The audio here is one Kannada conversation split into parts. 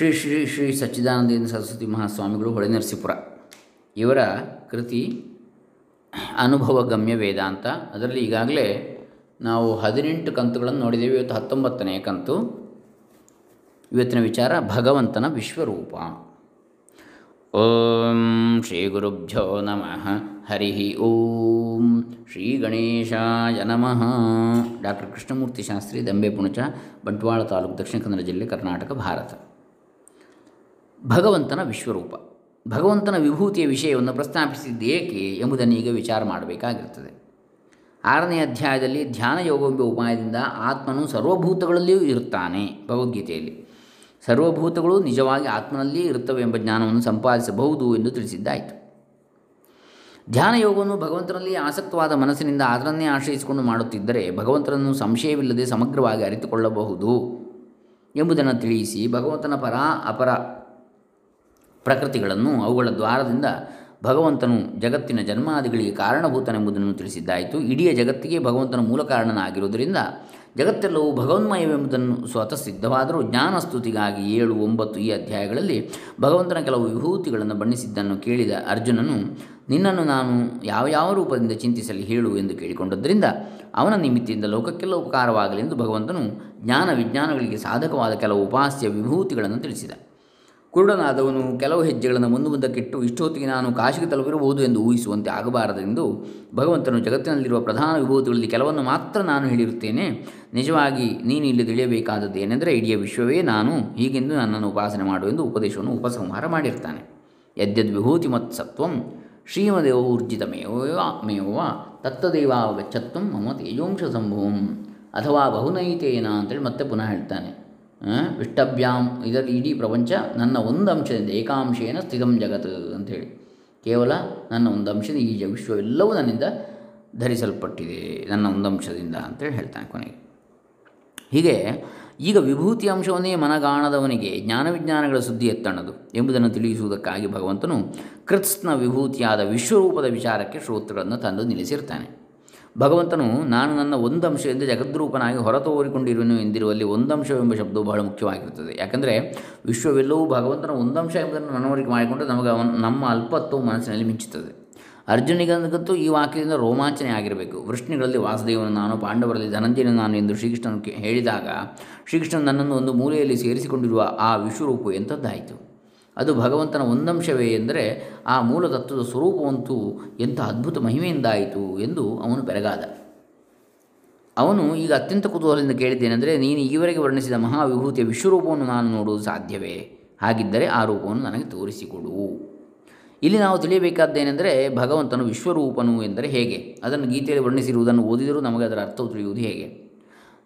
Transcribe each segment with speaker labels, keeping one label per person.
Speaker 1: ಶ್ರೀ ಶ್ರೀ ಶ್ರೀ ಸಚ್ಚಿದಾನಂದೇಂದ್ರ ಸರಸ್ವತಿ ಮಹಾಸ್ವಾಮಿಗಳು ಹೊಳೆನರಸೀಪುರ ಇವರ ಕೃತಿ ಅನುಭವ ಗಮ್ಯ ವೇದಾಂತ ಅದರಲ್ಲಿ ಈಗಾಗಲೇ ನಾವು ಹದಿನೆಂಟು ಕಂತುಗಳನ್ನು ನೋಡಿದ್ದೇವೆ. ಇವತ್ತು ಹತ್ತೊಂಬತ್ತನೇ ಕಂತು. ಇವತ್ತಿನ ವಿಚಾರ ಭಗವಂತನ ವಿಶ್ವರೂಪ. ಓಂ ಶ್ರೀ ಗುರುಭ್ಯೋ ನಮಃ. ಹರಿ ಓಂ ಶ್ರೀ ಗಣೇಶಾಯ ನಮಃ. ಡಾಕ್ಟರ್ ಕೃಷ್ಣಮೂರ್ತಿ ಶಾಸ್ತ್ರಿ, ದಂಬೆ ಪುಣಚ, ಬಂಟ್ವಾಳ ತಾಲೂಕು ದಕ್ಷಿಣ ಕನ್ನಡ ಜಿಲ್ಲೆ ಕರ್ನಾಟಕ, ಭಾರತ. ಭಗವಂತನ ವಿಶ್ವರೂಪ. ಭಗವಂತನ ವಿಭೂತಿಯ ವಿಷಯವನ್ನು ಪ್ರಸ್ತಾಪಿಸಿದ್ದು ಏಕೆ ಎಂಬುದನ್ನು ಈಗ ವಿಚಾರ ಮಾಡಬೇಕಾಗಿರುತ್ತದೆ. ಆರನೇ ಅಧ್ಯಾಯದಲ್ಲಿ ಧ್ಯಾನ ಯೋಗವೆಂಬ ಉಪಾಯದಿಂದ ಆತ್ಮನು ಸರ್ವಭೂತಗಳಲ್ಲಿಯೂ ಇರುತ್ತಾನೆ ಭಗವದ್ಗೀತೆಯಲ್ಲಿ. ಸರ್ವಭೂತಗಳು ನಿಜವಾಗಿ ಆತ್ಮನಲ್ಲಿ ಇರುತ್ತವೆ ಎಂಬ ಜ್ಞಾನವನ್ನು ಸಂಪಾದಿಸಬಹುದು ಎಂದು ತಿಳಿಸಿದ್ದಾಯಿತು. ಧ್ಯಾನ ಯೋಗವನ್ನು ಭಗವಂತನಲ್ಲಿ ಆಸಕ್ತವಾದ ಮನಸ್ಸಿನಿಂದ ಅದರನ್ನೇ ಆಶ್ರಯಿಸಿಕೊಂಡು ಮಾಡುತ್ತಿದ್ದರೆ ಭಗವಂತನನ್ನು ಸಂಶಯವಿಲ್ಲದೆ ಸಮಗ್ರವಾಗಿ ಅರಿತುಕೊಳ್ಳಬಹುದು ಎಂಬುದನ್ನು ತಿಳಿಸಿ ಭಗವಂತನ ಪರ ಅಪರ ಪ್ರಕೃತಿಗಳನ್ನು ಅವುಗಳ ದ್ವಾರದಿಂದ ಭಗವಂತನು ಜಗತ್ತಿನ ಜನ್ಮಾದಿಗಳಿಗೆ ಕಾರಣಭೂತನೆಂಬುದನ್ನು ತಿಳಿಸಿದ್ದಾಯಿತು. ಇಡೀ ಜಗತ್ತಿಗೆ ಭಗವಂತನ ಮೂಲ ಕಾರಣನಾಗಿರುವುದರಿಂದ ಜಗತ್ತೆಲ್ಲವೂ ಭಗವನ್ಮಯವೆಂಬುದನ್ನು ಸ್ವತಃ ಸಿದ್ಧವಾದರೂ ಜ್ಞಾನಸ್ತುತಿಗಾಗಿ ಏಳು ಒಂಬತ್ತು ಈ ಅಧ್ಯಾಯಗಳಲ್ಲಿ ಭಗವಂತನ ಕೆಲವು ವಿಭೂತಿಗಳನ್ನು ಬಣ್ಣಿಸಿದ್ದನ್ನು ಕೇಳಿದ ಅರ್ಜುನನು, ನಿನ್ನನ್ನು ನಾನು ಯಾವ ಯಾವ ರೂಪದಿಂದ ಚಿಂತಿಸಲಿ ಹೇಳು ಎಂದು ಕೇಳಿಕೊಂಡದ್ದರಿಂದ ಅವನ ನಿಮಿತ್ತಿಯಿಂದ ಲೋಕಕ್ಕೆಲ್ಲ ಉಪಕಾರವಾಗಲೆಂದು ಭಗವಂತನು ಜ್ಞಾನ ವಿಜ್ಞಾನಗಳಿಗೆ ಸಾಧಕವಾದ ಕೆಲವು ಉಪಾಸ್ಯ ವಿಭೂತಿಗಳನ್ನು ತಿಳಿಸಿದ. ಕುರುಡನಾದವನು ಕೆಲವು ಹೆಜ್ಜೆಗಳನ್ನು ಮುಂದೆ ಮುಂದಕ್ಕಿಟ್ಟು ಇಷ್ಟೊತ್ತಿಗೆ ನಾನು ಕಾಶಿಗೆ ತಲುಪಿರಬಹುದು ಎಂದು ಊಹಿಸುವಂತೆ ಆಗಬಾರದೆಂದು ಭಗವಂತನು ಜಗತ್ತಿನಲ್ಲಿರುವ ಪ್ರಧಾನ ವಿಭೂತಿಗಳಲ್ಲಿ ಕೆಲವನ್ನು ಮಾತ್ರ ನಾನು ಹೇಳಿರುತ್ತೇನೆ. ನಿಜವಾಗಿ ನೀನು ಇಲ್ಲಿ ತಿಳಿಯಬೇಕಾದದ್ದು ಏನೆಂದರೆ ಇಡೀ ವಿಶ್ವವೇ ನಾನು ಹೀಗೆಂದು ನನ್ನನ್ನು ಉಪಾಸನೆ ಎಂದು ಉಪದೇಶವನ್ನು ಉಪಸಂಹಾರ ಮಾಡಿರ್ತಾನೆ. ಯದ್ಯದ್ ವಿಭೂತಿ ಮತ್ಸತ್ವಂ ಸತ್ವಂ ಶ್ರೀಮದೇವೂರ್ಜಿತಮೇವ ಮೇವ ತತ್ತದೇವಾವಗಚ್ಚತ್ವಂ ಮಮ ತೇಜೋಂಶ ಸಂಭವಂ. ಅಥವಾ ಬಹುನೈತೇನ ಅಂತೇಳಿ ಮತ್ತೆ ಪುನಃ ಹೇಳ್ತಾನೆ. ವಿಷ್ಟಭ್ಯಾಂ ಇದರಲ್ಲಿ ಇಡೀ ಪ್ರಪಂಚ ನನ್ನ ಒಂದು ಅಂಶದಿಂದ ಏಕಾಂಶೇನ ಸ್ಥಿತಂ ಜಗತ್ ಅಂಥೇಳಿ. ಕೇವಲ ನನ್ನ ಒಂದು ಅಂಶದ ಈ ಜ, ವಿಶ್ವವೆಲ್ಲವೂ ನನ್ನಿಂದ ಧರಿಸಲ್ಪಟ್ಟಿದೆ. ನನ್ನ ಒಂದು ಅಂಶದಿಂದ ಅಂತೇಳಿ ಹೇಳ್ತಾನೆ ಕೊನೆಗೆ. ಹೀಗೆ ಈಗ ವಿಭೂತಿ ಅಂಶವನ್ನೇ ಮನಗಾಣದವನಿಗೆ ಜ್ಞಾನ ವಿಜ್ಞಾನಗಳ ಸುದ್ದಿ ಎತ್ತಣದು ಎಂಬುದನ್ನು ತಿಳಿಸುವುದಕ್ಕಾಗಿ ಭಗವಂತನು ಕೃತ್ಸ್ನ ವಿಭೂತಿಯಾದ ವಿಶ್ವರೂಪದ ವಿಚಾರಕ್ಕೆ ಶ್ರೋತೃಗಳನ್ನು ತಂದು ನಿಲ್ಲಿಸಿರ್ತಾನೆ. ಭಗವಂತನು, ನಾನು ನನ್ನ ಒಂದು ಅಂಶದಿಂದ ಜಗದ್ರೂಪನಾಗಿ ಹೊರತೋರಿಕೊಂಡಿರುವನು ಎಂದಿರುವಲ್ಲಿ ಒಂದಂಶವೆಂಬ ಶಬ್ದವು ಬಹಳ ಮುಖ್ಯವಾಗಿರುತ್ತದೆ. ಯಾಕಂದರೆ, ವಿಶ್ವವೆಲ್ಲವೂ ಭಗವಂತನ ಒಂದಂಶ ಎಂಬುದನ್ನು ಮನವರಿಕೆ ಮಾಡಿಕೊಂಡು ನಮಗೆ ನಮ್ಮ ಅಲ್ಪತ್ವವು ಮನಸ್ಸಿನಲ್ಲಿ ಮಿಂಚುತ್ತದೆ. ಅರ್ಜುನಿಗಂತೂ ಈ ವಾಕ್ಯದಿಂದ ರೋಮಾಂಚನೆ ಆಗಿರಬೇಕು. ವೃಷ್ಣಿಗಳಲ್ಲಿ ವಾಸುದೇವನು ನಾನು, ಪಾಂಡವರಲ್ಲಿ ಧನಂಜಯನು ನಾನು ಎಂದು ಶ್ರೀಕೃಷ್ಣನು ಹೇಳಿದಾಗ, ಶ್ರೀಕೃಷ್ಣನು ನನ್ನನ್ನು ಒಂದು ಮೂಲೆಯಲ್ಲಿ ಸೇರಿಸಿಕೊಂಡಿರುವ ಆ ವಿಶ್ವರೂಪವು ಎಂಥದ್ದಾಯಿತು? ಅದು ಭಗವಂತನ ಒಂದಂಶವೇ ಎಂದರೆ ಆ ಮೂಲತತ್ವದ ಸ್ವರೂಪವಂತೂ ಎಂಥ ಅದ್ಭುತ ಮಹಿಮೆಯಿಂದಾಯಿತು ಎಂದು ಅವನು ಬೆರಗಾದ. ಅವನು ಈಗ ಅತ್ಯಂತ ಕುತೂಹಲದಿಂದ ಕೇಳಿದ್ದೇನೆಂದರೆ ನೀನು ಈವರೆಗೆ ವರ್ಣಿಸಿದ ಮಹಾವಿಭೂತಿಯ ವಿಶ್ವರೂಪವನ್ನು ನಾನು ನೋಡುವುದು ಸಾಧ್ಯವೇ? ಹಾಗಿದ್ದರೆ ಆ ರೂಪವನ್ನು ನನಗೆ ತೋರಿಸಿಕೊಡು. ಇಲ್ಲಿ ನಾವು ತಿಳಿಯಬೇಕಾದ್ದೇನೆಂದರೆ ಭಗವಂತನು ವಿಶ್ವರೂಪನು ಎಂದರೆ ಹೇಗೆ? ಅದನ್ನು ಗೀತೆಯಲ್ಲಿ ವರ್ಣಿಸಿರುವುದನ್ನು ಓದಿದರೂ ನಮಗೆ ಅದರ ಅರ್ಥವು ತಿಳಿಯುವುದು ಹೇಗೆ?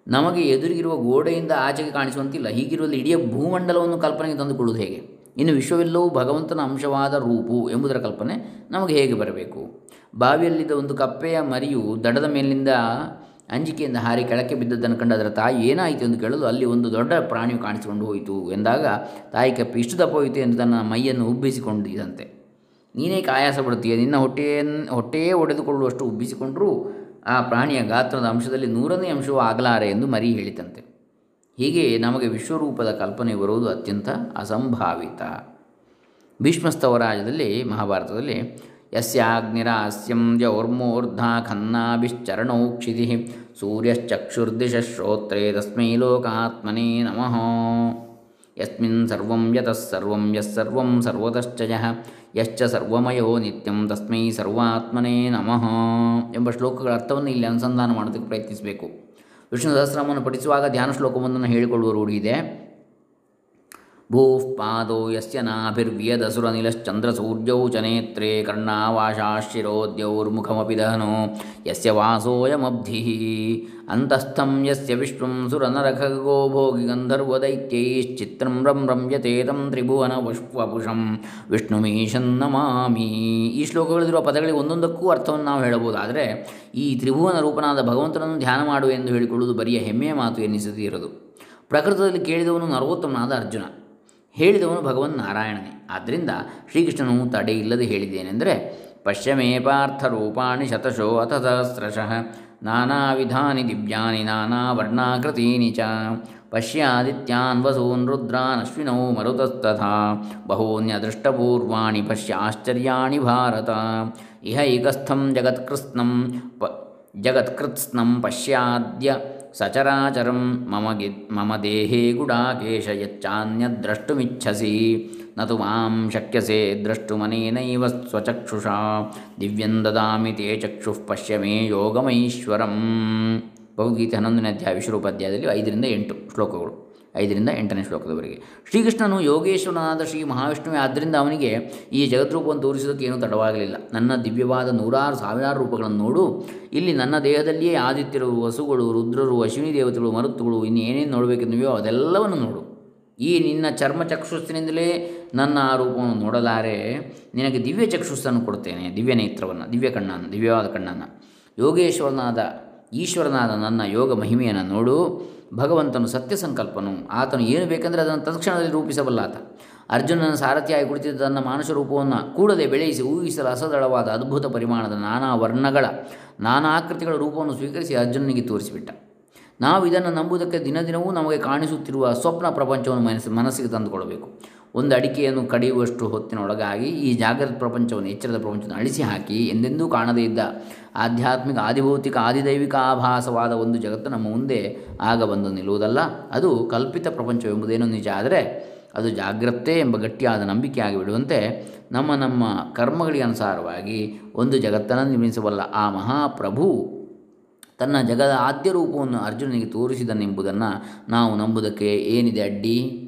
Speaker 1: ನಮಗೆ ಎದುರಿಗಿರುವ ಗೋಡೆಯಿಂದ ಆಚೆಗೆ ಕಾಣಿಸುವಂತಿಲ್ಲ. ಹೀಗಿರುವಲ್ಲಿ ಇಡೀ ಭೂಮಂಡಲವನ್ನು ಕಲ್ಪನೆಗೆ ತಂದುಕೊಳ್ಳುವುದು ಹೇಗೆ? ಇನ್ನು ವಿಶ್ವವೆಲ್ಲವೂ ಭಗವಂತನ ಅಂಶವಾದ ರೂಪು ಎಂಬುದರ ಕಲ್ಪನೆ ನಮಗೆ ಹೇಗೆ ಬರಬೇಕು? ಬಾವಿಯಲ್ಲಿದ್ದ ಒಂದು ಕಪ್ಪೆಯ ಮರಿಯು ದಡದ ಮೇಲಿಂದ ಅಂಜಿಕೆಯಿಂದ ಹಾರಿ ಕೆಳಕ್ಕೆ ಬಿದ್ದದ್ದನ್ನು ಕಂಡು ಅದರ ತಾಯಿ ಏನಾಯಿತು ಎಂದು ಕೇಳಲು ಅಲ್ಲಿ ಒಂದು ದೊಡ್ಡ ಪ್ರಾಣಿಯು ಕಾಣಿಸಿಕೊಂಡು ಹೋಯಿತು ಎಂದಾಗ ತಾಯಿ ಕಪ್ಪೆ, ಇಷ್ಟು ದಪ್ಪ ಹೋಯಿತು ಎಂದು ತನ್ನ ಮೈಯನ್ನು ಉಬ್ಬಿಸಿಕೊಂಡಿದಂತೆ ನೀನೇ ಆಯಾಸ ಪಡುತ್ತೀಯ? ನಿನ್ನ ಹೊಟ್ಟೆಯನ್ನು ಹೊಟ್ಟೆಯೇ ಒಡೆದುಕೊಳ್ಳುವಷ್ಟು ಉಬ್ಬಿಸಿಕೊಂಡರೂ ಆ ಪ್ರಾಣಿಯ ಗಾತ್ರದ ಅಂಶದಲ್ಲಿ ನೂರನೇ ಅಂಶವೂ ಆಗಲಾರೆ ಎಂದು ಮರಿ ಹೇಳಿತಂತೆ. ಹೀಗೆ ನಮಗೆ ವಿಶ್ವರೂಪದ ಕಲ್ಪನೆ ಬರುವುದು ಅತ್ಯಂತ ಅಸಂಭಾವಿತ. ಭೀಷ್ಮಸ್ತವರಾಜದಲ್ಲಿ ಮಹಾಭಾರತದಲ್ಲಿ, ಯಸ್ಯಾಗ್ನಿರಾಸ್ಯಂ ಖನ್ನಾಭಿಶ್ಚರಣೌ ಕ್ಷಿತಿ, ಸೂರ್ಯಶ್ಚಕ್ಷುರ್ದಿಶ ಶ್ರೋತ್ರೇ ತಸ್ಮೈ ಲೋಕಾತ್ಮನೇ ನಮಃ. ಯಸ್ಮಿನ್ ಸರ್ವಂ ಯತಃ ಸರ್ವಂ ಯಸ್ಸರ್ವಂ ಸರ್ವತಶ್ಚ ಯಶ್ಚ ಸರ್ವಮಯೋ ನಿತ್ಯಂ ತಸ್ಮೈ ಸರ್ವಾತ್ಮನೇ ನಮಃ ಎಂಬ ಶ್ಲೋಕಗಳ ಅರ್ಥವನ್ನು ಇಲ್ಲಿ ಅನುಸಂಧಾನ ಮಾಡೋದಕ್ಕೆ ಪ್ರಯತ್ನಿಸಬೇಕು. ವಿಷ್ಣು ಸಹಸ್ರನಾಮವನ್ನು ಪಠಿಸುವಾಗ ಧ್ಯಾನ ಶ್ಲೋಕವೊಂದನ್ನು ಹೇಳಿಕೊಳ್ಳುವ ರೂಢಿ ಇದೆ ಭೂಃ ಪಾದೋ ಯಸ್ಯ ನಾಭಿರ್ವ್ಯದಸುರನಿಲಶ್ಚಂದ್ರಸೂರ್ಯೌ ಚ ನೇತ್ರೇ ಕರ್ಣಾವಾಶಾಶಿರೋದ್ಯೌರ್ಮುಖಮಪಿ ದಹನೋ ಯಸ್ಯ ವಾಸೋಯಮಬ್ಧಿಃ ಅಂತಸ್ಥಂ ಯಸ್ಯ ವಿಶ್ವಂ ಸುರನರಖಗೋ ಭೋಗಿ ಗಂಧರ್ವದೈತ್ಯೈಶ್ಚಿತ್ರಂ ರಂ ರಮ್ಯತೆ ತಂ ತ್ರಿಭುವನ ವಪುಷಂ ವಿಷ್ಣುಮೀಶನ್ ನಮಾಮಿ ಈ ಶ್ಲೋಕಗಳಲ್ಲಿರುವ ಪದಗಳಿಗೆ ಒಂದೊಂದಕ್ಕೂ ಅರ್ಥವನ್ನು ನಾವು ಹೇಳಬಹುದು. ಆದರೆ ಈ ತ್ರಿಭುವನ ರೂಪನಾದ ಭಗವಂತನನ್ನು ಧ್ಯಾನ ಮಾಡು ಎಂದು ಹೇಳಿಕೊಳ್ಳುವುದು ಬರಿಯ ಹೆಮ್ಮೆಯ ಮಾತು ಎನ್ನಿಸದಿರದು. ಪ್ರಕೃತದಲ್ಲಿ ಕೇಳಿದವನು ನರೋತ್ತಮನಾದ ಅರ್ಜುನ. ಹೇಳಿದವನು ಭಗವನ್ ನಾರಾಯಣನೇ. ಆದ್ದರಿಂದ ಶ್ರೀಕೃಷ್ಣನು ತಡೆ ಇಲ್ಲದೆ ಹೇಳಿದ್ದೇನೆಂದರೆ ಪಶ್ಯಮೇ ಪಾರ್ಥರೂಪಾಣಿ ಶತಶೋ ಅಥ ಸಹಸ್ರಶಃ, ನಾನಾ ವಿಧಾನಿ ದಿವ್ಯಾನಿ, ನಾನಾ ವರ್ಣಾಕೃತೀನಿ ಚ, ಪಶ್ಯಾದಿತ್ಯಾನ್ ವಸೂನ್ ರುದ್ರಾನ್ ಅಶ್ವಿನೌ ಮರುತಸ್ತಥಾ ಬಹೂನ್ಯದೃಷ್ಟಪೂರ್ವಾಣಿ ಪಶ್ಯಾಶ್ಚರ್ಯಾಣಿ ಭಾರತ, ಇಹೈಕಸ್ಥಂ ಜಗತ್ಕೃತ್ಸ್ನಂ, ಪ, ಜಗತ್ಕೃತ್ಸ್ನಂ ಪಶ್ಯಾದ್ಯ ಸಚರಾಚರಂ ಮಮ ಗಿ ಮಮ ದೇಹೇ ಗುಡಾಕೇಶ ಯಚ್ಚಾನ್ಯದ್ರಷ್ಟುಮಿಚ್ಛಸಿ ನ ತು ಮಾಂ ಶಕ್ಯಸೆ ದ್ರಷ್ಟುಮನೇನೈವ ಸ್ವಚಕ್ಷುಷಾ ದಿವ್ಯಂ ದದಾಮಿ ತೇ ಚಕ್ಷುಃ ಪಶ್ಯ ಮೇ ಯೋಗಮೈಶ್ವರಂ ಭಗವದ್ಗೀತೆ ಹನ್ನೊಂದನೇ ಅಧ್ಯಾಯ, ವಿಶ್ವರೂಪಾಧ್ಯಾಯದಲ್ಲಿ ಐದರಿಂದ ಎಂಟು ಶ್ಲೋಕಗಳು. ಐದರಿಂದ ಎಂಟನೇ ಶ್ಲೋಕದವರೆಗೆ. ಶ್ರೀಕೃಷ್ಣನು ಯೋಗೇಶ್ವರನಾದ ಶ್ರೀ ಮಹಾವಿಷ್ಣುವೆ ಆದ್ದರಿಂದ ಅವನಿಗೆ ಈ ಜಗದ್ರೂಪವನ್ನು ತೋರಿಸೋದಕ್ಕೆ ಏನೂ ತಡವಾಗಲಿಲ್ಲ. ನನ್ನ ದಿವ್ಯವಾದ ನೂರಾರು ಸಾವಿರಾರು ರೂಪಗಳನ್ನು ನೋಡು. ಇಲ್ಲಿ ನನ್ನ ದೇಹದಲ್ಲಿಯೇ ಆದಿತ್ಯರು, ವಸುಗಳು, ರುದ್ರರು, ಅಶ್ವಿನಿ ದೇವತೆಗಳು, ಮರುತ್ತುಗಳು, ಇನ್ನು ಏನೇನು ನೋಡಬೇಕೆಂದಿವೆಯೋ ಅದೆಲ್ಲವನ್ನು ನೋಡು. ಈ ನಿನ್ನ ಚರ್ಮ ಚಕ್ಷುಸ್ಸಿನಿಂದಲೇ ನನ್ನ ಆ ರೂಪವನ್ನು ನೋಡಲಾರೆ. ನಿನಗೆ ದಿವ್ಯ ಚಕ್ಷುಸ್ಸನ್ನು ಕೊಡ್ತೇನೆ, ದಿವ್ಯ ನೇತ್ರವನ್ನು, ದಿವ್ಯ ಕಣ್ಣನ್ನು, ದಿವ್ಯವಾದ ಕಣ್ಣನ್ನು. ಯೋಗೇಶ್ವರನಾದ, ಈಶ್ವರನಾದ ನನ್ನ ಯೋಗ ಮಹಿಮೆಯನ್ನು ನೋಡು. ಭಗವಂತನು ಸತ್ಯ ಸಂಕಲ್ಪನು ಆತನು ಏನು ಬೇಕೆಂದರೆ ಅದನ್ನು ತತ್ಕ್ಷಣದಲ್ಲಿ ರೂಪಿಸಬಲ್ಲ ಆತ. ಅರ್ಜುನನ ಸಾರಥಿಯಾಗಿ ಕುಳಿತಿದ್ದ ತನ್ನ ಮಾನುಷ ರೂಪವನ್ನು ಕೂಡದೆ ಬೆಳೆಯಿಸಿ ಊಹಿಸಲು ಅಸದಳವಾದ ಅದ್ಭುತ ಪರಿಮಾಣದ ನಾನಾ ವರ್ಣಗಳ, ನಾನಾ ಆಕೃತಿಗಳ ರೂಪವನ್ನು ಸ್ವೀಕರಿಸಿ ಅರ್ಜುನನಿಗೆ ತೋರಿಸಿಬಿಟ್ಟ. ನಾವು ಇದನ್ನು ನಂಬುವುದಕ್ಕೆ ದಿನ ದಿನವೂ ನಮಗೆ ಕಾಣಿಸುತ್ತಿರುವ ಸ್ವಪ್ನ ಪ್ರಪಂಚವನ್ನು ಮನಸ್ಸು, ಮನಸ್ಸಿಗೆ ತಂದುಕೊಡಬೇಕು. ಒಂದು ಅಡಿಕೆಯನ್ನು ಕಡಿಯುವಷ್ಟು ಹೊತ್ತಿನೊಳಗಾಗಿ ಈ ಜಾಗೃತ ಪ್ರಪಂಚವನ್ನು, ಎಚ್ಚರದ ಪ್ರಪಂಚವನ್ನು ಅಳಿಸಿ ಹಾಕಿ ಎಂದೆಂದೂ ಕಾಣದೇ ಇದ್ದ ಆಧ್ಯಾತ್ಮಿಕ, ಆದಿಭೌತಿಕ, ಆದಿದೈವಿಕ ಆಭಾಸವಾದ ಒಂದು ಜಗತ್ತು ನಮ್ಮ ಮುಂದೆ ಆಗ ಬಂದು ನಿಲ್ಲುವುದಲ್ಲ. ಅದು ಕಲ್ಪಿತ ಪ್ರಪಂಚವೆಂಬುದೇನು ನಿಜ. ಆದರೆ ಅದು ಜಾಗ್ರತೆ ಎಂಬ ಗಟ್ಟಿಯಾದ ನಂಬಿಕೆಯಾಗಿ ಬಿಡುವಂತೆ ನಮ್ಮ ನಮ್ಮ ಕರ್ಮಗಳಿಗೆ ಅನುಸಾರವಾಗಿ ಒಂದು ಜಗತ್ತನ್ನು ನಿರ್ಮಿಸಬಲ್ಲ ಆ ಮಹಾಪ್ರಭು ತನ್ನ ಜಗದ ಆದ್ಯ ರೂಪವನ್ನು ಅರ್ಜುನನಿಗೆ ತೋರಿಸಿದನೆಂಬುದನ್ನು ನಾವು ನಂಬುವುದಕ್ಕೆ ಏನಿದೆ ಅಡ್ಡಿ?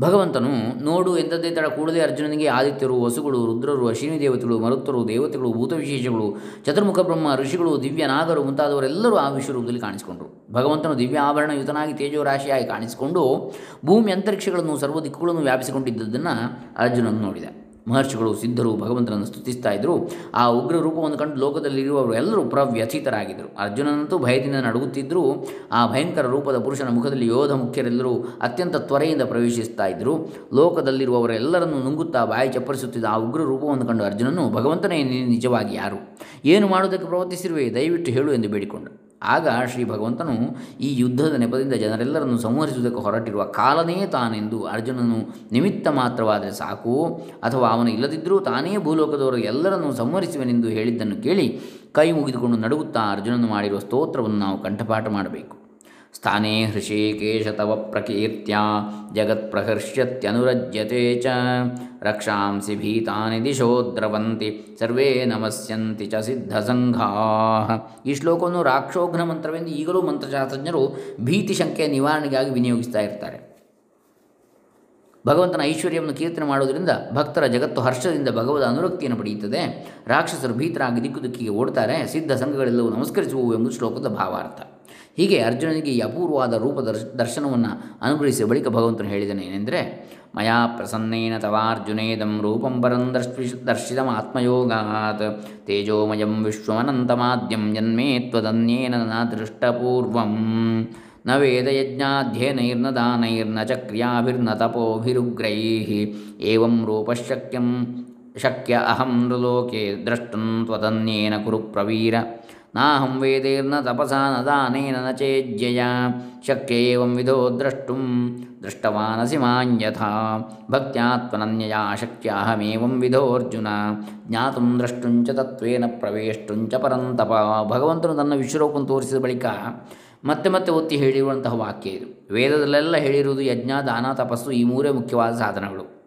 Speaker 1: ಭಗವಂತನು ನೋಡು ಎಂಥದ್ದೇ ತಡ ಕೂಡಲೇ ಅರ್ಜುನನಿಗೆ ಆದಿತ್ಯರು, ವಸುಗಳು, ರುದ್ರರು, ಅಶ್ವಿನಿ ದೇವತೆಗಳು, ಮರುತ್ತರು, ದೇವತೆಗಳು ಭೂತವಿಶೇಷಗಳು ಚತುರ್ಮುಖ ಬ್ರಹ್ಮ, ಋಷಿಗಳು, ದಿವ್ಯ ನಾಗರು ಮುಂತಾದವರೆಲ್ಲರೂ ಆ ವಿಶ್ವರೂಪದಲ್ಲಿ ಕಾಣಿಸಿಕೊಂಡರು. ಭಗವಂತನು ದಿವ್ಯ ಆಭರಣ ಯುತನಾಗಿ ತೇಜೋರಾಶಿಯಾಗಿ ಕಾಣಿಸಿಕೊಂಡು ಭೂಮಿ ಅಂತರಿಕ್ಷಗಳನ್ನು, ಸರ್ವ ದಿಕ್ಕುಗಳನ್ನು ವ್ಯಾಪಿಸಿಕೊಂಡಿದ್ದದನ್ನು ಅರ್ಜುನನು ನೋಡಿದ. ಮಹರ್ಷಿಗಳು, ಸಿದ್ಧರು ಭಗವಂತನನ್ನು ಸ್ತುತಿಸ್ತಾ ಇದ್ದರು ಆ ಉಗ್ರ ರೂಪವನ್ನು ಕಂಡು ಲೋಕದಲ್ಲಿರುವವರು ಎಲ್ಲರೂ ಪ್ರವ್ಯಥಿತರಾಗಿದ್ದರು. ಅರ್ಜುನನಂತೂ ಭಯದಿಂದ ನಡುಗುತ್ತಿದ್ದರೂ ಆ ಭಯಂಕರ ರೂಪದ ಪುರುಷನ ಮುಖದಲ್ಲಿ ಯೋಧ ಮುಖ್ಯರೆಲ್ಲರೂ ಅತ್ಯಂತ ತ್ವರೆಯಿಂದ ಪ್ರವೇಶಿಸ್ತಾ ಇದ್ದರು ಲೋಕದಲ್ಲಿರುವವರೆಲ್ಲರನ್ನು ನುಂಗುತ್ತಾ ಬಾಯಿ ಚಪ್ಪರಿಸುತ್ತಿದ್ದ ಆ ಉಗ್ರ ರೂಪವನ್ನು ಕಂಡು ಅರ್ಜುನನು, ಭಗವಂತನೇ ನಿಜವಾಗಿ ಯಾರು? ಏನು ಮಾಡುವುದಕ್ಕೆ ಪ್ರವರ್ತಿಸಿರುವೆ? ದಯವಿಟ್ಟು ಹೇಳು ಎಂದು ಬೇಡಿಕೊಂಡ. ಆಗ ಶ್ರೀ ಭಗವಂತನು ಈ ಯುದ್ಧದ ನೆಪದಿಂದ ಜನರೆಲ್ಲರನ್ನು ಸಂಹರಿಸುವುದಕ್ಕೆ ಹೊರಟಿರುವ ಕಾಲನೇ ತಾನೆಂದು ಅರ್ಜುನನು ನಿಮಿತ್ತ ಮಾತ್ರವಾದರೆ ಸಾಕು. ಅಥವಾ ಅವನು ಇಲ್ಲದಿದ್ದರೂ ತಾನೇ ಭೂಲೋಕದವರು ಎಲ್ಲರನ್ನು ಸಂಹರಿಸುವೆನೆಂದು ಹೇಳಿದ್ದನ್ನು ಕೇಳಿ ಕೈ ಮುಗಿದುಕೊಂಡು ನಡುಗುತ್ತಾ ಅರ್ಜುನನು ಮಾಡಿರುವ ಸ್ತೋತ್ರವನ್ನು ನಾವು ಕಂಠಪಾಠ ಮಾಡಬೇಕು. ಸ್ಥಾನೇ ಹೃಷಿಕೇಶ ತವ ಪ್ರಕೀರ್ತ್ಯ ಜಗತ್ಪ್ರಹರ್ಷ್ಯತ್ಯನುರಜ್ಯತೆ ಚ ರಕ್ಷಾಂಸಿ ಭೀತಾನಿ ದಿಶೋ ದ್ರವಂತಿ ಸರ್ವೇ ನಮಸ್ಯಂತಿ ಚ ಸಿದ್ಧಸಂಘಾ ಈ ಶ್ಲೋಕವನ್ನು ರಾಕ್ಷೋಘ್ನ ಮಂತ್ರವೆಂದು ಈಗಲೂ ಮಂತ್ರಶಾಸ್ತ್ರಜ್ಞರು ಭೀತಿ ಶಂಕೆಯ ನಿವಾರಣೆಗಾಗಿ ವಿನಿಯೋಗಿಸ್ತಾ ಇರ್ತಾರೆ. ಭಗವಂತನ ಐಶ್ವರ್ಯವನ್ನು ಕೀರ್ತನೆ ಮಾಡುವುದರಿಂದ ಭಕ್ತರ ಜಗತ್ತು ಹರ್ಷದಿಂದ ಭಗವದ ಅನುರಕ್ತಿಯನ್ನು ಪಡೆಯುತ್ತದೆ. ರಾಕ್ಷಸರು ಭೀತರಾಗಿ ದಿಕ್ಕು ದಿಕ್ಕಿಗೆ ಓಡ್ತಾರೆ ಸಿದ್ಧ ಸಂಘಗಳೆಲ್ಲವೂ ನಮಸ್ಕರಿಸುವು ಎಂಬುದು ಶ್ಲೋಕದ ಭಾವಾರ್ಥ. ಹೀಗೆ ಅರ್ಜುನನಿಗೆ ಈ ಅಪೂರ್ವವಾದ ರೂಪ ದರ್ಶ, ದರ್ಶನವನ್ನು ಅನುಗ್ರಹಿಸಿದ ಬಳಿಕ ಭಗವಂತನು ಹೇಳಿದನೇನೆಂದರೆ ಮಯಾ ಪ್ರಸನ್ನೇನ ತವಾರ್ಜುನೇದಂ ರೂಪಂ ಪರಂ ದರ್ಶಿ ಆತ್ಮಯೋಗಾತ್ ತೇಜೋಮಯಂ ವಿಶ್ವಮನಂತಮಾದ್ಯಂ ಜನ್ಮೇ ತ್ವದನ್ಯೇನ ನ ದೃಷ್ಟಪೂರ್ವಂ, ನ ವೇದಯಜ್ಞಾಧ್ಯಯನೈರ್ನ ದಾನೈರ್ನ ಚ ಕ್ರಿಯಾಭಿರ್ನ ತಪೋಭಿರುಗ್ರೈಃ ಏವಂ ರೂಪಶಕ್ಯಂ, ಶಕ್ಯ ಅಹಂ ನೃಲೋಕೆ ದ್ರಷ್ಟುಂ ತ್ವದನ್ಯೇನ ಕುರು ಪ್ರವೀರ ನಾಹಂ ವೇದೇರ್ನ ತಪಸಾ ನ ದಾನೇನ ನ ಚೇಜ್ಯಯ. ಶಕ್ಯ ಏವಂ ವಿಧೋ ದ್ರಷ್ಟುಂ ದೃಷ್ಟವಾನಸಿ ಮಾನ್ಯಥಾ. ಭಕ್ತ್ಯಾತ್ಮನನ್ಯಯಾ ಶಕ್ಯ ಅಹಮೇವಂ ವಿಧೋರ್ಜುನ. ಜ್ಞಾತುಂ ದ್ರಷ್ಟುಂಚ ತತ್ವೇನ ಪ್ರವೇಷ್ಟುಂಚ ಪರಂತಪ. ಭಗವಂತನು ತನ್ನ ವಿಶ್ವರೂಪವನ್ನು ತೋರಿಸಿದ ಬಳಿಕ ಮತ್ತೆ ಮತ್ತೆ ಒತ್ತಿ ಹೇಳಿರುವಂತಹ ವಾಕ್ಯ ಇದು. ವೇದದಲ್ಲೆಲ್ಲ ಹೇಳಿರುವುದು ಯಜ್ಞ, ದಾನ, ತಪಸ್ಸು ಈ ಮೂರೇ ಮುಖ್ಯವಾದ ಸಾಧನಗಳು.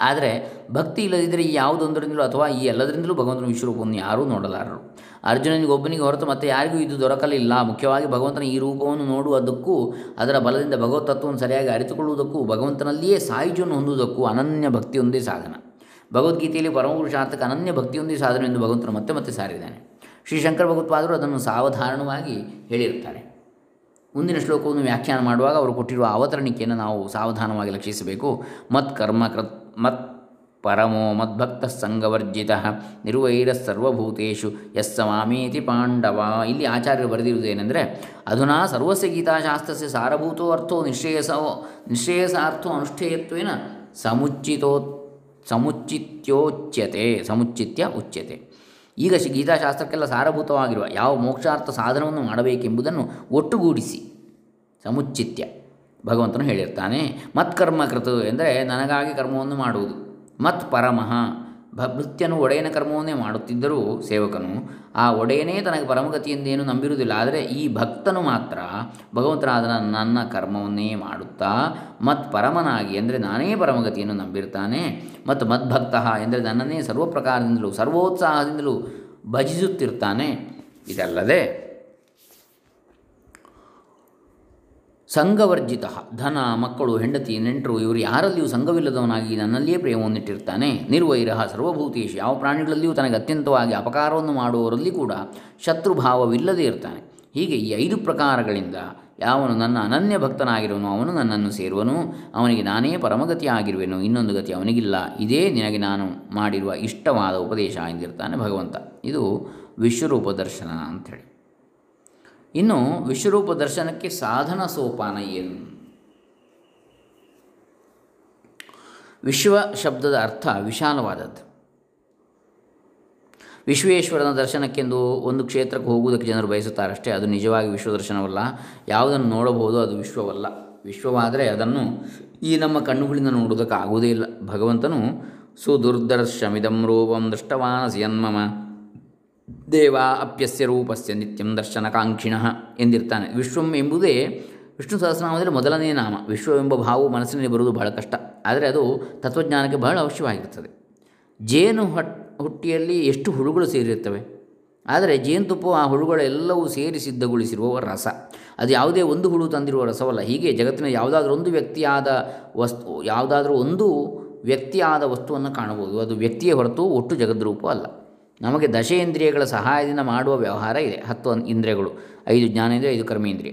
Speaker 1: ಆದರೆ ಭಕ್ತಿ ಇಲ್ಲದಿದ್ದರೆ ಈ ಯಾವುದೊಂದರಿಂದಲೂ ಅಥವಾ ಈ ಎಲ್ಲದರಿಂದಲೂ ಭಗವಂತನ ವಿಶ್ವರೂಪವನ್ನು ಯಾರೂ ನೋಡಲಾರರು. ಅರ್ಜುನನಿಗೆ ಒಬ್ಬನಿಗೆ ಹೊರತು ಮತ್ತೆ ಯಾರಿಗೂ ಇದು ದೊರಕಲಿಲ್ಲ. ಮುಖ್ಯವಾಗಿ ಭಗವಂತನ ಈ ರೂಪವನ್ನು ನೋಡುವುದಕ್ಕೂ, ಅದರ ಬಲದಿಂದ ಭಗವತ್ ತತ್ವವನ್ನು ಸರಿಯಾಗಿ ಅರಿತುಕೊಳ್ಳುವುದಕ್ಕೂ, ಭಗವಂತನಲ್ಲಿಯೇ ಸಾಯುಜ್ಯವನ್ನು ಹೊಂದುವುದಕ್ಕೂ ಅನನ್ಯ ಭಕ್ತಿಯೊಂದೇ ಸಾಧನ. ಭಗವದ್ಗೀತೆಯಲ್ಲಿ ಪರಮಪುರುಷಾರ್ಥಕ್ಕೆ ಅನನ್ಯ ಭಕ್ತಿಯೊಂದೇ ಸಾಧನ ಎಂದು ಭಗವಂತನು ಮತ್ತೆ ಮತ್ತೆ ಸಾರಿದ್ದಾನೆ. ಶ್ರೀ ಶಂಕರ ಭಗವತ್ಪಾದರು ಅದನ್ನು ಸಾವಧಾನವಾಗಿ ಹೇಳಿರುತ್ತಾರೆ. ಮುಂದಿನ ಶ್ಲೋಕವನ್ನು ವ್ಯಾಖ್ಯಾನ ಮಾಡುವಾಗ ಅವರು ಕೊಟ್ಟಿರುವ ಅವತರಣಿಕೆಯನ್ನು ನಾವು ಸಾವಧಾನವಾಗಿ ಲಕ್ಷಿಸಬೇಕು. ಮತ್ ಕರ್ಮ ಕೃತ್ ಪರಮೋ ಮದ್ಭಕ್ತ ಸಂಗವರ್ಜಿತ ಸರ್ವಭೂತೇಶು ಯಸ್ಸ ಮಾಮೇತಿ ಪಾಂಡವ ಇಲ್ಲಿ ಆಚಾರ್ಯರು ಬರೆದಿರುವುದೇನೆಂದರೆ, ಅಧುನಾ ಸರ್ವಸ್ಯ ಗೀತಾಶಾಸ್ತ್ರಸ್ಯ ಸಾರಭೂತೋ ಅರ್ಥೋ ನಿಶ್ರೇಯಸೋ, ನಿಶ್ರೇಯಸಾರ್ಥೋ ಅನುಷ್ಠೇಯತ್ವೇನ ಸಮುಚ್ಚಿತೋ, ಸಮುಚ್ಚಿತ್ಯೋಚ್ಯತೆ, ಸಮುಚ್ಚಿತ್ಯ ಉಚ್ಯತೆ. ಈಗ ಗೀತಾಶಾಸ್ತ್ರಕ್ಕೆಲ್ಲ ಸಾರಭೂತವಾಗಿರುವ ಯಾವ ಮೋಕ್ಷಾರ್ಥ ಸಾಧನವನ್ನು ಮಾಡಬೇಕೆಂಬುದನ್ನು ಒಟ್ಟುಗೂಡಿಸಿ, ಸಮುಚ್ಚಿತ್ಯ. ಭಗವಂತನು ಹೇಳಿರ್ತಾನೆ, ಮತ್ಕರ್ಮ ಕೃತು ಎಂದರೆ, ನನಗಾಗಿ ಕರ್ಮವನ್ನು ಮಾಡುವುದು. ಮತ್ ಪರಮಃ. ಭ ಭೃತ್ಯನು ಒಡೆಯನ ಕರ್ಮವನ್ನೇ ಮಾಡುತ್ತಿದ್ದರೂ ಸೇವಕನು, ಆ ಒಡೆಯನೇ ತನಗೆ ಪರಮಗತಿಯಿಂದೇನು ನಂಬಿರುವುದಿಲ್ಲ. ಆದರೆ ಈ ಭಕ್ತನು ಮಾತ್ರ ಭಗವಂತನಾದ ನನ್ನ ಕರ್ಮವನ್ನೇ ಮಾಡುತ್ತಾ, ಮತ್ ಪರಮನಾಗಿ ಅಂದರೆ ನಾನೇ ಪರಮಗತಿಯನ್ನು ನಂಬಿರ್ತಾನೆ. ಮತ್ತು ಮದ್ಭಕ್ತ ಎಂದರೆ ನನ್ನನ್ನೇ ಸರ್ವ ಪ್ರಕಾರದಿಂದಲೂ ಸರ್ವೋತ್ಸಾಹದಿಂದಲೂ ಭಜಿಸುತ್ತಿರ್ತಾನೆ. ಇದಲ್ಲದೆ ಸಂಘವರ್ಜಿತ. ಧನ, ಮಕ್ಕಳು, ಹೆಂಡತಿ, ನೆಂಟರು, ಇವರು ಯಾರಲ್ಲಿಯೂ ಸಂಘವಿಲ್ಲದವನಾಗಿ ನನ್ನಲ್ಲಿಯೇ ಪ್ರೇಮವನ್ನಿಟ್ಟಿರ್ತಾನೆ ನಿರ್ವೈರಹ, ಸರ್ವಭೂತೇಶ್, ಯಾವ ಪ್ರಾಣಿಗಳಲ್ಲಿಯೂ ತನಗೆ ಅತ್ಯಂತವಾಗಿ ಅಪಕಾರವನ್ನು ಮಾಡುವವರಲ್ಲಿ ಕೂಡ ಶತ್ರುಭಾವವಿಲ್ಲದೇ ಇರ್ತಾನೆ. ಹೀಗೆ ಈ ಐದು ಪ್ರಕಾರಗಳಿಂದ ಯಾವನು ನನ್ನ ಅನನ್ಯ ಭಕ್ತನಾಗಿರುವನು ಅವನು ನನ್ನನ್ನು ಸೇರುವನು. ಅವನಿಗೆ ನಾನೇ ಪರಮಗತಿಯಾಗಿರುವೆನು ಇನ್ನೊಂದು ಗತಿ ಅವನಿಗಿಲ್ಲ. ಇದೇ ನಿನಗೆ ನಾನು ಮಾಡಿರುವ ಇಷ್ಟವಾದ ಉಪದೇಶ ಎಂದಿರ್ತಾನೆ ಭಗವಂತ. ಇದು ವಿಶ್ವರೂಪ ದರ್ಶನ ಅಂಥೇಳಿ. ಇನ್ನು ವಿಶ್ವರೂಪ ದರ್ಶನಕ್ಕೆ ಸಾಧನ ಸೋಪಾನ ಏನು? ವಿಶ್ವ ಶಬ್ದದ ಅರ್ಥ ವಿಶಾಲವಾದದ್ದು. ವಿಶ್ವೇಶ್ವರನ ದರ್ಶನಕ್ಕೆಂದು ಒಂದು ಕ್ಷೇತ್ರಕ್ಕೆ ಹೋಗುವುದಕ್ಕೆ ಜನರು ಬಯಸುತ್ತಾರಷ್ಟೇ, ಅದು ನಿಜವಾಗಿ ವಿಶ್ವದರ್ಶನವಲ್ಲ ಯಾವುದನ್ನು ನೋಡಬಹುದು ಅದು ವಿಶ್ವವಲ್ಲ. ವಿಶ್ವವಾದರೆ ಅದನ್ನು ಈ ನಮ್ಮ ಕಣ್ಣುಗಳಿಂದ ನೋಡುವುದಕ್ಕೆ ಆಗುವುದೇ ಇಲ್ಲ. ಭಗವಂತನು ಸುದುರ್ದರ್ಶಮಿದಂ ರೂಪಂ ದೃಷ್ಟವಾನ ಯನ್ಮಮ ದೇವ ಅಪ್ಯಸ್ಯ ರೂಪಸ್ಯ ನಿತ್ಯಂ ದರ್ಶನಕಾಂಕ್ಷಿಣ ಎಂದಿರ್ತಾನೆ. ವಿಶ್ವಂ ಎಂಬುದೇ ವಿಷ್ಣು ಸಹಸ್ರನಾಮದಲ್ಲಿ ಮೊದಲನೇ ನಾಮ. ವಿಶ್ವವೆಂಬ ಭಾವವು ಮನಸ್ಸಿನಲ್ಲಿ ಬರುವುದು ಬಹಳ ಕಷ್ಟ. ಆದರೆ ಅದು ತತ್ವಜ್ಞಾನಕ್ಕೆ ಬಹಳ ಅವಶ್ಯವಾಗಿರುತ್ತದೆ ಜೇನು ಹಟ್ ಹುಟ್ಟಿಯಲ್ಲಿ ಎಷ್ಟು ಹುಳುಗಳು ಸೇರಿರ್ತವೆ ಆದರೆ ಜೇನುತುಪ್ಪವು ಆ ಹುಳುಗಳೆಲ್ಲವೂ ಸೇರಿ ಸಿದ್ಧಗೊಳಿಸಿರುವ ರಸ. ಅದು ಯಾವುದೇ ಒಂದು ಹುಳು ತಂದಿರುವ ರಸವಲ್ಲ. ಹೀಗೆ ಜಗತ್ತಿನ ಯಾವುದಾದ್ರೂ ಒಂದು ವ್ಯಕ್ತಿಯಾದ ವಸ್ತು, ಯಾವುದಾದ್ರೂ ಒಂದು ವ್ಯಕ್ತಿಯಾದ ವಸ್ತುವನ್ನು ಕಾಣಬಹುದು. ಅದು ವ್ಯಕ್ತಿಯ ಹೊರತು ಒಟ್ಟು ಜಗದ್ರೂಪ ಅಲ್ಲ. ನಮಗೆ ದಶೇಂದ್ರಿಯಗಳ ಸಹಾಯದಿಂದ ಮಾಡುವ ವ್ಯವಹಾರ ಇದೆ. ಹತ್ತು ಇಂದ್ರಿಯಗಳು, ಐದು ಜ್ಞಾನೇಂದ್ರಿಯ ಐದು ಕರ್ಮೇಂದ್ರಿಯ.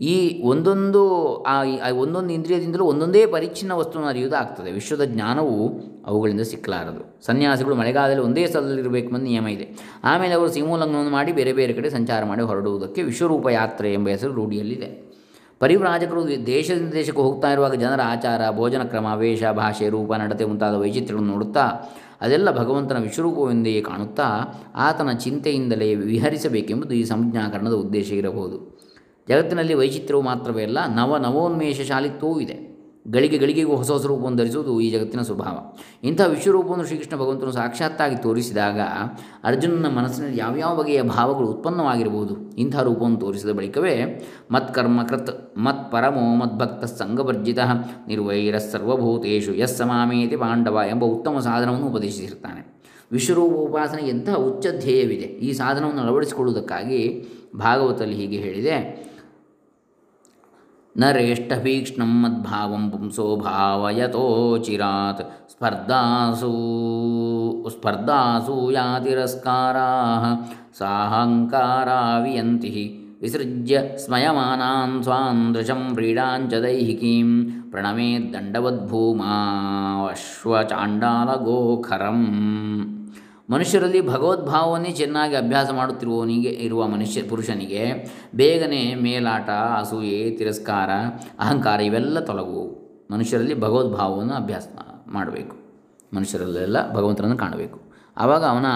Speaker 1: ಈ ಒಂದೊಂದು, ಆ ಒಂದೊಂದು ಇಂದ್ರಿಯದಿಂದಲೂ ಒಂದೊಂದೇ ಪರಿಚ್ಛಿನ್ನ ವಸ್ತುವನ್ನು ಅರಿಯುವುದು ಆಗ್ತದೆ. ವಿಶ್ವದ ಜ್ಞಾನವು ಅವುಗಳಿಂದ ಸಿಕ್ಕಲಾರದು. ಸನ್ಯಾಸಿಗಳು ಮಳೆಗಾಲದಲ್ಲಿ ಒಂದೇ ಸ್ಥಳದಲ್ಲಿರಬೇಕೆಂಬ ನಿಯಮ ಇದೆ. ಆಮೇಲೆ ಅವರು ಸೀಮೋಲ್ಲಂಘನವನ್ನು ಮಾಡಿ ಬೇರೆ ಬೇರೆ ಕಡೆ ಸಂಚಾರ ಮಾಡಿ ಹೊರಡುವುದಕ್ಕೆ ವಿಶ್ವರೂಪ ಯಾತ್ರೆ ಎಂಬ ಹೆಸರು ರೂಢಿಯಲ್ಲಿದೆ. ಪರಿವ್ರಾಜಕರು ದೇಶದಿಂದ ದೇಶಕ್ಕೆ ಹೋಗ್ತಾ ಇರುವಾಗ ಜನರ ಆಚಾರ, ಭೋಜನ ಕ್ರಮ, ವೇಷ, ಭಾಷೆ, ರೂಪ, ನಡತೆ ಮುಂತಾದ ವೈಚಿತ್ರ್ಯಗಳನ್ನು ನೋಡುತ್ತಾ ಅದೆಲ್ಲ ಭಗವಂತನ ವಿಶ್ವರೂಪವೆಂದೇ ಕಾಣುತ್ತಾ ಆತನ ಚಿಂತೆಯಿಂದಲೇ ವಿಹರಿಸಬೇಕೆಂಬುದು ಈ ಸಂಜ್ಞಾಕರಣದ ಉದ್ದೇಶ ಇರಬಹುದು. ಜಗತ್ತಿನಲ್ಲಿ ವೈಚಿತ್ರ್ಯವು ಮಾತ್ರವೇ ಅಲ್ಲ, ನವ ನವೋನ್ಮೇಷಶಾಲಿತ್ವವೂ ಇದೆ. ಗಳಿಗೆ ಗಳಿಗೆಗೂ ಹೊಸ ಹೊಸ ರೂಪವನ್ನು ಧರಿಸುವುದು ಈ ಜಗತ್ತಿನ ಸ್ವಭಾವ. ಇಂಥ ವಿಶ್ವರೂಪವನ್ನು ಶ್ರೀಕೃಷ್ಣ ಭಗವಂತನು ಸಾಕ್ಷಾತ್ತಾಗಿ ತೋರಿಸಿದಾಗ ಅರ್ಜುನನ ಮನಸ್ಸಿನಲ್ಲಿ ಯಾವ್ಯಾವ ಬಗೆಯ ಭಾವಗಳು ಉತ್ಪನ್ನವಾಗಿರಬಹುದು? ಇಂಥ ರೂಪವನ್ನು ತೋರಿಸಿದ ಬಳಿಕವೇ ಮತ್ಕರ್ಮ ಕೃತ್ ಮತ್ ಪರಮೋ ಮದ್ಭಕ್ತ ಸಂಘವರ್ಜಿತ ನಿರ್ವೈರ ಸರ್ವಭೂತೇಶು ಯಸ್ ಸಮಾಮೇತಿ ಪಾಂಡವ ಎಂಬ ಉತ್ತಮ ಸಾಧನವನ್ನು ಉಪದೇಶಿಸಿರ್ತಾನೆ. ವಿಶ್ವರೂಪ ಉಪಾಸನೆ ಎಂಥ ಉಚ್ಚ ಧ್ಯೇಯವಿದೆ ಈ ಸಾಧನವನ್ನು ಅಳವಡಿಸಿಕೊಳ್ಳುವುದಕ್ಕಾಗಿ ಭಾಗವತಲ್ಲಿ ಹೀಗೆ ಹೇಳಿದೆ. नरेष्टभीक्ष्णं मद्भावं पुंसो भावयतो चिरात्। स्पर्धासु स्पर्धासु या साहङ्कारा वियन्ति विसृज्य स्मयमानान् स्वान्दृशं व्रीडाञ्च दैहिकीं प्रणमेद्दण्डवद्भूमाश्वचाण्डालगोखरम् ಮನುಷ್ಯರಲ್ಲಿ ಭಗವದ್ಭಾವವನ್ನೇ ಚೆನ್ನಾಗಿ ಅಭ್ಯಾಸ ಮಾಡುತ್ತಿರುವವನಿಗೆ, ಇರುವ ಮನುಷ್ಯ, ಪುರುಷನಿಗೆ ಬೇಗನೆ ಮೇಲಾಟ, ಅಸೂಯೆ, ತಿರಸ್ಕಾರ, ಅಹಂಕಾರ ಇವೆಲ್ಲ ತೊಲಗುವು ಮನುಷ್ಯರಲ್ಲಿ ಭಗವದ್ಭಾವವನ್ನು ಅಭ್ಯಾಸ ಮಾಡಬೇಕು. ಮನುಷ್ಯರಲ್ಲೆಲ್ಲ ಭಗವಂತನನ್ನು ಕಾಣಬೇಕು. ಆವಾಗ ಅವನ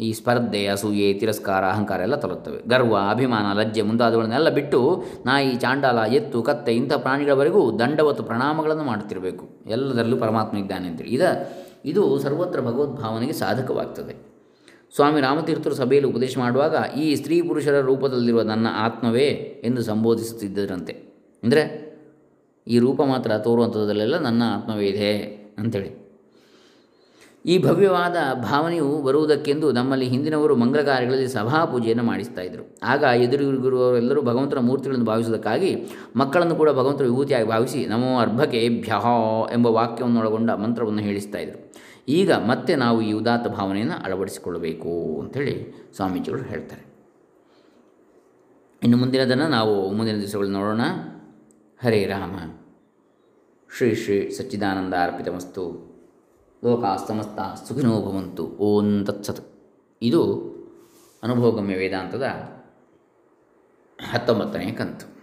Speaker 1: ಈ ಸ್ಪರ್ಧೆ, ಅಸೂಯೆ, ತಿರಸ್ಕಾರ, ಅಹಂಕಾರ ಎಲ್ಲ ತೊಲಗ್ತವೆ. ಗರ್ವ, ಅಭಿಮಾನ, ಲಜ್ಜೆ ಮುಂತಾದವುಗಳನ್ನೆಲ್ಲ ಬಿಟ್ಟು ನಾಯಿ, ಚಾಂಡಾಲ, ಎತ್ತು, ಕತ್ತೆ ಇಂಥ ಪ್ರಾಣಿಗಳವರೆಗೂ ದಂಡವತ್ತು ಪ್ರಣಾಮಗಳನ್ನು ಮಾಡುತ್ತಿರಬೇಕು. ಎಲ್ಲದರಲ್ಲೂ ಪರಮಾತ್ಮ ಇದ್ದಾನೆ ಅಂತೇಳಿ ಇದ ಇದು ಸರ್ವತ್ರ ಭಗವದ್ಭಾವನೆಗೆ ಸಾಧಕವಾಗ್ತದೆ. ಸ್ವಾಮಿ ರಾಮತೀರ್ಥರು ಸಭೆಯಲ್ಲಿ ಉಪದೇಶ ಮಾಡುವಾಗ, ಈ ಸ್ತ್ರೀ ಪುರುಷರ ರೂಪದಲ್ಲಿರುವ ನನ್ನ ಆತ್ಮವೇ ಎಂದು ಸಂಬೋಧಿಸುತ್ತಿದ್ದರಂತೆ. ಅಂದರೆ ಈ ರೂಪ ಮಾತ್ರ ತೋರುವಂಥದ್ದಲ್ಲೆಲ್ಲ ನನ್ನ ಆತ್ಮವೇ ಇದೆ ಅಂಥೇಳಿ. ಈ ಭವ್ಯವಾದ ಭಾವನೆಯು ಬರುವುದಕ್ಕೆಂದು ನಮ್ಮಲ್ಲಿ ಹಿಂದಿನವರು ಮಂಗಳ ಕಾರ್ಯಗಳಲ್ಲಿ ಸಭಾ ಪೂಜೆಯನ್ನು ಮಾಡಿಸ್ತಾ ಇದ್ದರು ಆಗ ಎದುರಿಗಿರುವವರೆಲ್ಲರೂ ಭಗವಂತನ ಮೂರ್ತಿಗಳನ್ನು ಭಾವಿಸುವುದಕ್ಕಾಗಿ ಮಕ್ಕಳನ್ನು ಕೂಡ ಭಗವಂತನ ವಿಭೂತಿಯಾಗಿ ಭಾವಿಸಿ ನಮೋ ಅರ್ಭಕೇಭ್ಯ ಎಂಬ ವಾಕ್ಯವನ್ನು ಒಳಗೊಂಡ ಮಂತ್ರವನ್ನು ಹೇಳಿಸ್ತಾ ಇದ್ದರು ಈಗ ಮತ್ತೆ ನಾವು ಈ ಉದಾತ್ತ ಭಾವನೆಯನ್ನು ಅಳವಡಿಸಿಕೊಳ್ಳಬೇಕು ಅಂಥೇಳಿ ಸ್ವಾಮೀಜಿಗಳು ಹೇಳ್ತಾರೆ. ಇನ್ನು ಮುಂದಿನದನ್ನು ನಾವು ಮುಂದಿನ ದಿವಸಗಳು ನೋಡೋಣ. ಹರೇ ರಾಮ. ಶ್ರೀ ಶ್ರೀ ಸಚ್ಚಿದಾನಂದ ಅರ್ಪಿತಮಸ್ತು. ಲೋಕ ಸಮಸ್ತ ಸುಖಿನೋ ಭವಂತು. ಓಂ ತತ್ಸತ್. ಇದು ಅನುಭವಗಮ್ಯ ವೇದಾಂತದ ಹತ್ತೊಂಬತ್ತನೇ ಕಂತು.